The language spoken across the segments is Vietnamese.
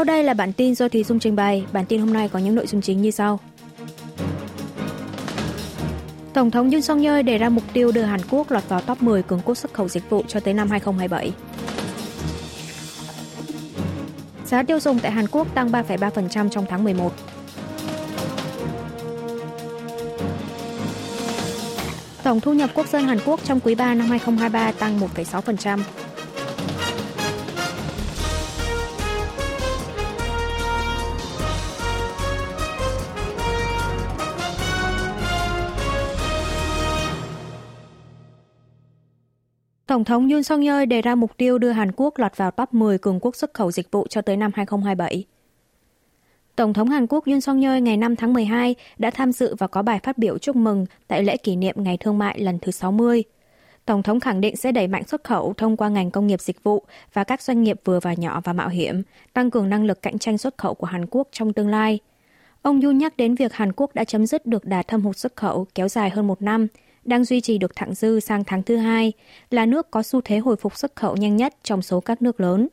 Sau đây là bản tin do Thí Dung trình bày. Bản tin hôm nay có những nội dung chính như sau. Tổng thống Yoon song yeol đề ra mục tiêu đưa Hàn Quốc lọt vào top 10 cường quốc xuất khẩu dịch vụ cho tới năm 2027. Giá tiêu dùng tại Hàn Quốc tăng 3,3% trong tháng 11. Tổng thu nhập quốc dân Hàn Quốc trong quý 3 năm 2023 tăng 1,6%. Tổng thống Yoon song yeol đề ra mục tiêu đưa Hàn Quốc lọt vào top 10 cường quốc xuất khẩu dịch vụ cho tới năm 2027. Tổng thống Hàn Quốc Yoon song yeol ngày 5 tháng 12 đã tham dự và có bài phát biểu chúc mừng tại lễ kỷ niệm Ngày Thương mại lần thứ 60. Tổng thống khẳng định sẽ đẩy mạnh xuất khẩu thông qua ngành công nghiệp dịch vụ và các doanh nghiệp vừa và nhỏ và mạo hiểm, tăng cường năng lực cạnh tranh xuất khẩu của Hàn Quốc trong tương lai. Ông Yoon nhắc đến việc Hàn Quốc đã chấm dứt được đà thâm hụt xuất khẩu kéo dài hơn một năm, đang duy trì được thặng dư sang tháng thứ hai, là nước có xu thế hồi phục xuất khẩu nhanh nhất trong số các nước lớn.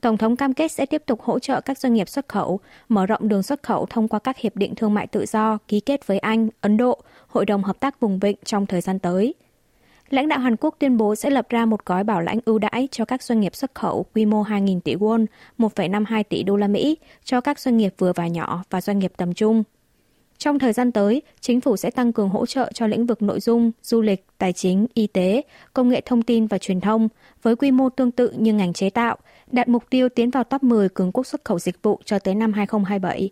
Tổng thống cam kết sẽ tiếp tục hỗ trợ các doanh nghiệp xuất khẩu, mở rộng đường xuất khẩu thông qua các hiệp định thương mại tự do ký kết với Anh, Ấn Độ, Hội đồng Hợp tác Vùng Vịnh trong thời gian tới. Lãnh đạo Hàn Quốc tuyên bố sẽ lập ra một gói bảo lãnh ưu đãi cho các doanh nghiệp xuất khẩu quy mô 2.000 tỷ won, 1,52 tỷ đô la Mỹ cho các doanh nghiệp vừa và nhỏ và doanh nghiệp tầm trung. Trong thời gian tới, chính phủ sẽ tăng cường hỗ trợ cho lĩnh vực nội dung, du lịch, tài chính, y tế, công nghệ thông tin và truyền thông với quy mô tương tự như ngành chế tạo, đạt mục tiêu tiến vào top 10 cường quốc xuất khẩu dịch vụ cho tới năm 2027.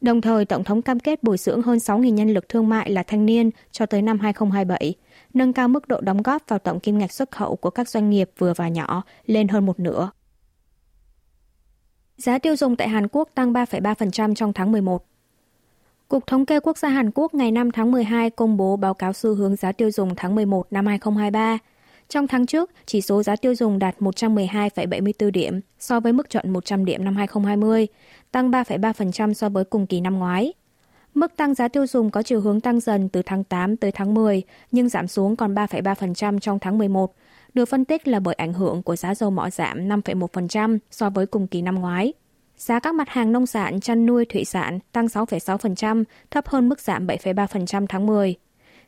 Đồng thời, Tổng thống cam kết bồi dưỡng hơn 6.000 nhân lực thương mại là thanh niên cho tới năm 2027, nâng cao mức độ đóng góp vào tổng kim ngạch xuất khẩu của các doanh nghiệp vừa và nhỏ lên hơn một nửa. Giá tiêu dùng tại Hàn Quốc tăng 3,3% trong tháng 11. Cục Thống kê Quốc gia Hàn Quốc ngày 5 tháng 12 công bố báo cáo xu hướng giá tiêu dùng tháng 11 năm 2023. Trong tháng trước, chỉ số giá tiêu dùng đạt 112,74 điểm so với mức chuẩn 100 điểm năm 2020, tăng 3,3% so với cùng kỳ năm ngoái. Mức tăng giá tiêu dùng có chiều hướng tăng dần từ tháng 8 tới tháng 10, nhưng giảm xuống còn 3,3% trong tháng 11, được phân tích là bởi ảnh hưởng của giá dầu mỏ giảm 5,1% so với cùng kỳ năm ngoái. Giá các mặt hàng nông sản, chăn nuôi, thủy sản tăng 6,6%, thấp hơn mức giảm 7,3% tháng 10.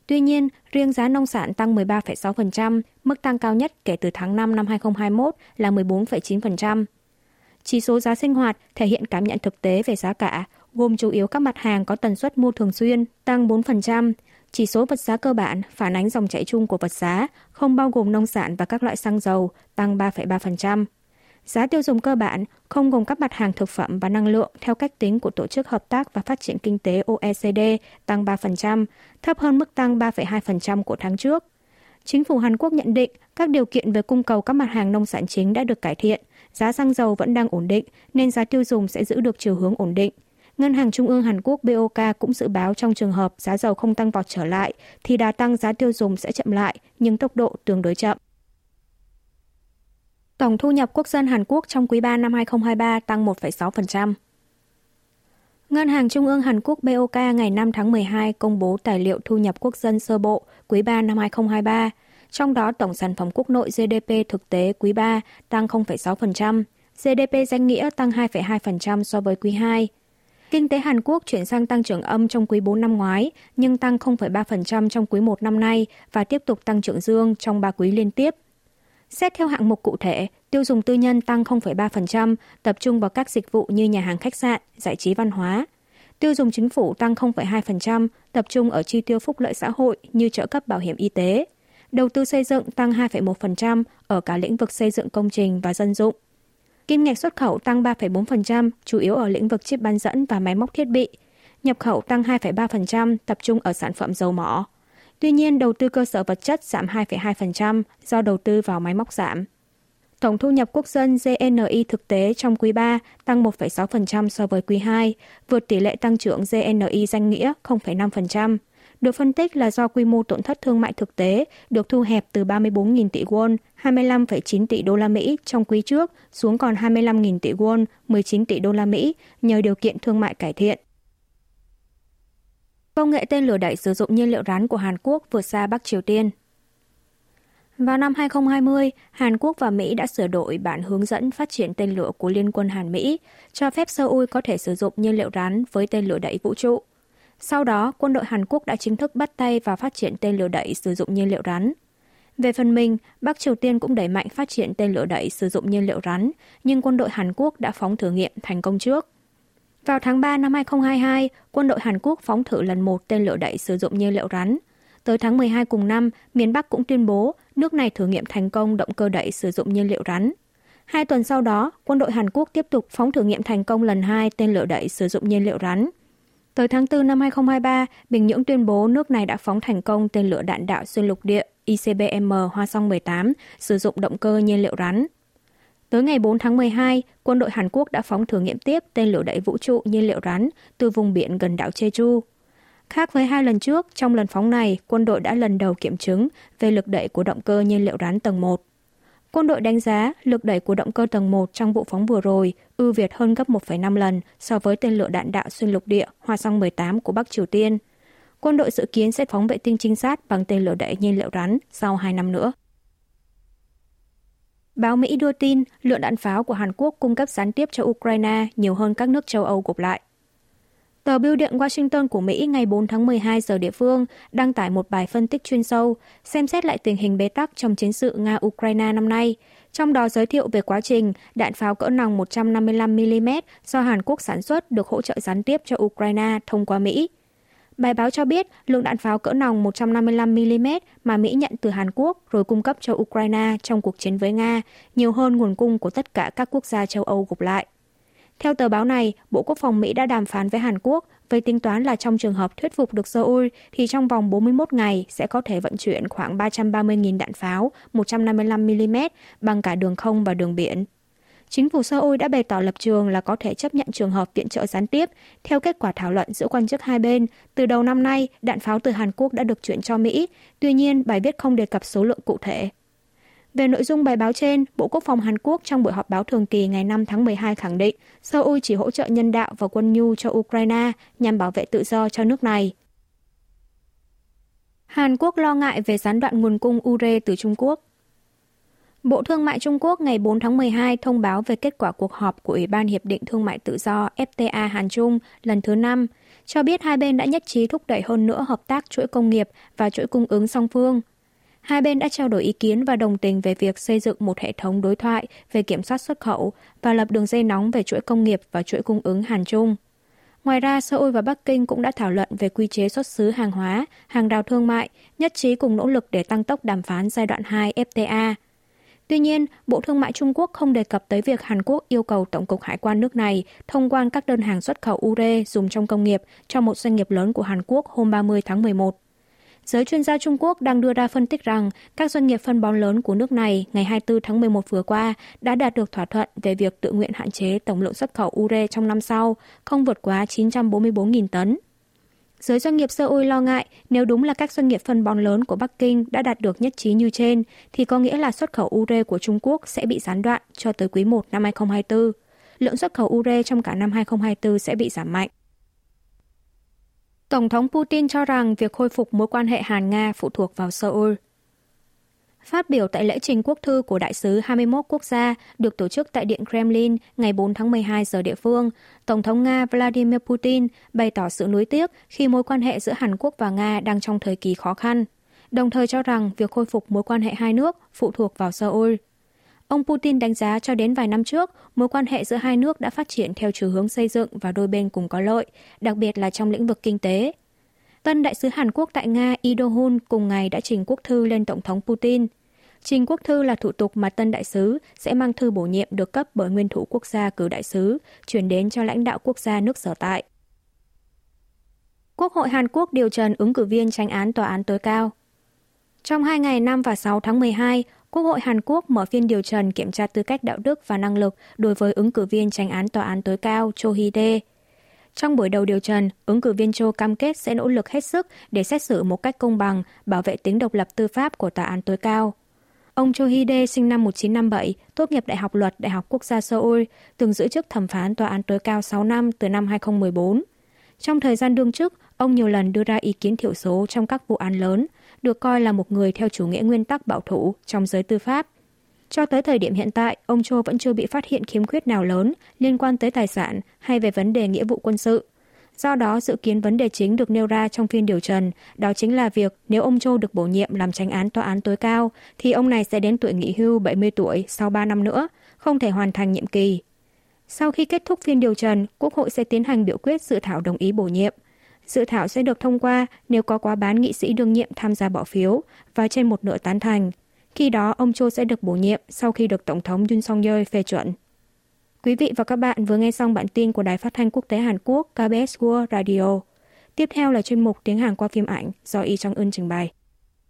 Tuy nhiên, riêng giá nông sản tăng 13,6%, mức tăng cao nhất kể từ tháng 5 năm 2021 là 14,9%. Chỉ số giá sinh hoạt thể hiện cảm nhận thực tế về giá cả, gồm chủ yếu các mặt hàng có tần suất mua thường xuyên, tăng 4%. Chỉ số vật giá cơ bản phản ánh dòng chảy chung của vật giá, không bao gồm nông sản và các loại xăng dầu, tăng 3,3%. Giá tiêu dùng cơ bản không gồm các mặt hàng thực phẩm và năng lượng theo cách tính của Tổ chức Hợp tác và Phát triển Kinh tế OECD tăng 3%, thấp hơn mức tăng 3,2% của tháng trước. Chính phủ Hàn Quốc nhận định các điều kiện về cung cầu các mặt hàng nông sản chính đã được cải thiện, giá xăng dầu vẫn đang ổn định nên giá tiêu dùng sẽ giữ được chiều hướng ổn định. Ngân hàng Trung ương Hàn Quốc BOK cũng dự báo trong trường hợp giá dầu không tăng vọt trở lại thì đà tăng giá tiêu dùng sẽ chậm lại nhưng tốc độ tương đối chậm. Tổng thu nhập quốc dân Hàn Quốc trong quý 3 năm 2023 tăng 1,6%. Ngân hàng Trung ương Hàn Quốc BOK ngày 5 tháng 12 công bố tài liệu thu nhập quốc dân sơ bộ quý 3 năm 2023, trong đó tổng sản phẩm quốc nội GDP thực tế quý 3 tăng 0,6%, GDP danh nghĩa tăng 2,2% so với quý 2. Kinh tế Hàn Quốc chuyển sang tăng trưởng âm trong quý 4 năm ngoái, nhưng tăng 0,3% trong quý 1 năm nay và tiếp tục tăng trưởng dương trong 3 quý liên tiếp – Xét theo hạng mục cụ thể, tiêu dùng tư nhân tăng 0,3%, tập trung vào các dịch vụ như nhà hàng khách sạn, giải trí văn hóa. Tiêu dùng chính phủ tăng 0,2%, tập trung ở chi tiêu phúc lợi xã hội như trợ cấp bảo hiểm y tế. Đầu tư xây dựng tăng 2,1% ở cả lĩnh vực xây dựng công trình và dân dụng. Kim ngạch xuất khẩu tăng 3,4%, chủ yếu ở lĩnh vực chip bán dẫn và máy móc thiết bị. Nhập khẩu tăng 2,3%, tập trung ở sản phẩm dầu mỏ. Tuy nhiên, đầu tư cơ sở vật chất giảm 2,2% do đầu tư vào máy móc giảm. Tổng thu nhập quốc dân GNI thực tế trong quý 3 tăng 1,6% so với quý 2, vượt tỷ lệ tăng trưởng GNI danh nghĩa 0,5%. Được phân tích là do quy mô tổn thất thương mại thực tế được thu hẹp từ 34.000 tỷ won, 25,9 tỷ đô la Mỹ trong quý trước xuống còn 25.000 tỷ won, 19 tỷ đô la Mỹ nhờ điều kiện thương mại cải thiện. Công nghệ tên lửa đẩy sử dụng nhiên liệu rắn của Hàn Quốc vượt xa Bắc Triều Tiên. Vào năm 2020, Hàn Quốc và Mỹ đã sửa đổi bản hướng dẫn phát triển tên lửa của Liên quân Hàn Mỹ, cho phép Seoul có thể sử dụng nhiên liệu rắn với tên lửa đẩy vũ trụ. Sau đó, quân đội Hàn Quốc đã chính thức bắt tay vào phát triển tên lửa đẩy sử dụng nhiên liệu rắn. Về phần mình, Bắc Triều Tiên cũng đẩy mạnh phát triển tên lửa đẩy sử dụng nhiên liệu rắn, nhưng quân đội Hàn Quốc đã phóng thử nghiệm thành công trước. Vào tháng 3 năm 2022, quân đội Hàn Quốc phóng thử lần một tên lửa đẩy sử dụng nhiên liệu rắn. Tới tháng 12 cùng năm, miền Bắc cũng tuyên bố nước này thử nghiệm thành công động cơ đẩy sử dụng nhiên liệu rắn. Hai tuần sau đó, quân đội Hàn Quốc tiếp tục phóng thử nghiệm thành công lần hai tên lửa đẩy sử dụng nhiên liệu rắn. Tới tháng 4 năm 2023, Bình Nhưỡng tuyên bố nước này đã phóng thành công tên lửa đạn đạo xuyên lục địa ICBM Hoa Song 18 sử dụng động cơ nhiên liệu rắn. Tới ngày 4 tháng 12, quân đội Hàn Quốc đã phóng thử nghiệm tiếp tên lửa đẩy vũ trụ nhiên liệu rắn từ vùng biển gần đảo Jeju. Khác với hai lần trước, trong lần phóng này, quân đội đã lần đầu kiểm chứng về lực đẩy của động cơ nhiên liệu rắn tầng 1. Quân đội đánh giá lực đẩy của động cơ tầng 1 trong vụ phóng vừa rồi ưu việt hơn gấp 1,5 lần so với tên lửa đạn đạo xuyên lục địa Hoa Song 18 của Bắc Triều Tiên. Quân đội dự kiến sẽ phóng vệ tinh trinh sát bằng tên lửa đẩy nhiên liệu rắn sau 2 năm nữa. Báo Mỹ đưa tin lượng đạn pháo của Hàn Quốc cung cấp gián tiếp cho Ukraine nhiều hơn các nước châu Âu gộp lại. Tờ Bưu điện Washington của Mỹ ngày 4 tháng 12 giờ địa phương đăng tải một bài phân tích chuyên sâu, xem xét lại tình hình bế tắc trong chiến sự Nga-Ukraine năm nay, trong đó giới thiệu về quá trình đạn pháo cỡ nòng 155mm do Hàn Quốc sản xuất được hỗ trợ gián tiếp cho Ukraine thông qua Mỹ. Bài báo cho biết lượng đạn pháo cỡ nòng 155mm mà Mỹ nhận từ Hàn Quốc rồi cung cấp cho Ukraine trong cuộc chiến với Nga nhiều hơn nguồn cung của tất cả các quốc gia châu Âu gộp lại. Theo tờ báo này, Bộ Quốc phòng Mỹ đã đàm phán với Hàn Quốc với tính toán là trong trường hợp thuyết phục được Seoul thì trong vòng 41 ngày sẽ có thể vận chuyển khoảng 330.000 đạn pháo 155mm bằng cả đường không và đường biển. Chính phủ Seoul đã bày tỏ lập trường là có thể chấp nhận trường hợp viện trợ gián tiếp. Theo kết quả thảo luận giữa quan chức hai bên, từ đầu năm nay, đạn pháo từ Hàn Quốc đã được chuyển cho Mỹ. Tuy nhiên, bài viết không đề cập số lượng cụ thể. Về nội dung bài báo trên, Bộ Quốc phòng Hàn Quốc trong buổi họp báo thường kỳ ngày 5 tháng 12 khẳng định Seoul chỉ hỗ trợ nhân đạo và quân nhu cho Ukraine nhằm bảo vệ tự do cho nước này. Hàn Quốc lo ngại về gián đoạn nguồn cung ure từ Trung Quốc. Bộ Thương mại Trung Quốc ngày 4 tháng 12 thông báo về kết quả cuộc họp của Ủy ban Hiệp định Thương mại Tự do FTA Hàn Trung lần thứ 5, cho biết hai bên đã nhất trí thúc đẩy hơn nữa hợp tác chuỗi công nghiệp và chuỗi cung ứng song phương. Hai bên đã trao đổi ý kiến và đồng tình về việc xây dựng một hệ thống đối thoại về kiểm soát xuất khẩu và lập đường dây nóng về chuỗi công nghiệp và chuỗi cung ứng Hàn Trung. Ngoài ra, Seoul và Bắc Kinh cũng đã thảo luận về quy chế xuất xứ hàng hóa, hàng rào thương mại, nhất trí cùng nỗ lực để tăng tốc đàm phán giai đoạn 2 FTA – Tuy nhiên, Bộ Thương mại Trung Quốc không đề cập tới việc Hàn Quốc yêu cầu Tổng cục Hải quan nước này thông quan các đơn hàng xuất khẩu ure dùng trong công nghiệp cho một doanh nghiệp lớn của Hàn Quốc hôm 30 tháng 11. Giới chuyên gia Trung Quốc đang đưa ra phân tích rằng các doanh nghiệp phân bón lớn của nước này ngày 24 tháng 11 vừa qua đã đạt được thỏa thuận về việc tự nguyện hạn chế tổng lượng xuất khẩu ure trong năm sau, không vượt quá 944.000 tấn. Giới doanh nghiệp Seoul lo ngại nếu đúng là các doanh nghiệp phân bón lớn của Bắc Kinh đã đạt được nhất trí như trên, thì có nghĩa là xuất khẩu ure của Trung Quốc sẽ bị gián đoạn cho tới quý 1 năm 2024. Lượng xuất khẩu ure trong cả năm 2024 sẽ bị giảm mạnh. Tổng thống Putin cho rằng việc khôi phục mối quan hệ Hàn-Nga phụ thuộc vào Seoul. Phát biểu tại lễ trình quốc thư của đại sứ 21 quốc gia được tổ chức tại Điện Kremlin ngày 4 tháng 12 giờ địa phương, Tổng thống Nga Vladimir Putin bày tỏ sự nuối tiếc khi mối quan hệ giữa Hàn Quốc và Nga đang trong thời kỳ khó khăn, đồng thời cho rằng việc khôi phục mối quan hệ hai nước phụ thuộc vào Seoul. Ông Putin đánh giá cho đến vài năm trước, mối quan hệ giữa hai nước đã phát triển theo chiều hướng xây dựng và đôi bên cùng có lợi, đặc biệt là trong lĩnh vực kinh tế. Tân đại sứ Hàn Quốc tại Nga Ido Hun cùng ngày đã trình quốc thư lên Tổng thống Putin. Trình quốc thư là thủ tục mà tân đại sứ sẽ mang thư bổ nhiệm được cấp bởi nguyên thủ quốc gia cử đại sứ, chuyển đến cho lãnh đạo quốc gia nước sở tại. Quốc hội Hàn Quốc điều trần ứng cử viên tranh án tòa án tối cao. Trong hai ngày 5 và 6 tháng 12, Quốc hội Hàn Quốc mở phiên điều trần kiểm tra tư cách đạo đức và năng lực đối với ứng cử viên tranh án tòa án tối cao Cho Hee-dae. Trong buổi đầu điều trần, ứng cử viên Cho cam kết sẽ nỗ lực hết sức để xét xử một cách công bằng, bảo vệ tính độc lập tư pháp của tòa án tối cao. Ông Cho Hee-dae sinh năm 1957, tốt nghiệp Đại học Luật Đại học Quốc gia Seoul, từng giữ chức thẩm phán tòa án tối cao 6 năm từ năm 2014. Trong thời gian đương chức, ông nhiều lần đưa ra ý kiến thiểu số trong các vụ án lớn, được coi là một người theo chủ nghĩa nguyên tắc bảo thủ trong giới tư pháp. Cho tới thời điểm hiện tại, ông Cho vẫn chưa bị phát hiện khiếm khuyết nào lớn liên quan tới tài sản hay về vấn đề nghĩa vụ quân sự. Do đó, dự kiến vấn đề chính được nêu ra trong phiên điều trần, đó chính là việc nếu ông Châu được bổ nhiệm làm tránh án tòa án tối cao, thì ông này sẽ đến tuổi nghỉ hưu 70 tuổi sau 3 năm nữa, không thể hoàn thành nhiệm kỳ. Sau khi kết thúc phiên điều trần, Quốc hội sẽ tiến hành biểu quyết dự thảo đồng ý bổ nhiệm. Dự thảo sẽ được thông qua nếu có quá bán nghị sĩ đương nhiệm tham gia bỏ phiếu và trên một nửa tán thành. Khi đó, ông Châu sẽ được bổ nhiệm sau khi được Tổng thống Yoon song yeol phê chuẩn. Quý vị và các bạn vừa nghe xong bản tin của Đài Phát thanh Quốc tế Hàn Quốc KBS World Radio. Tiếp theo là chuyên mục tiếng Hàn qua phim ảnh do Y Trong Ưn trình bày.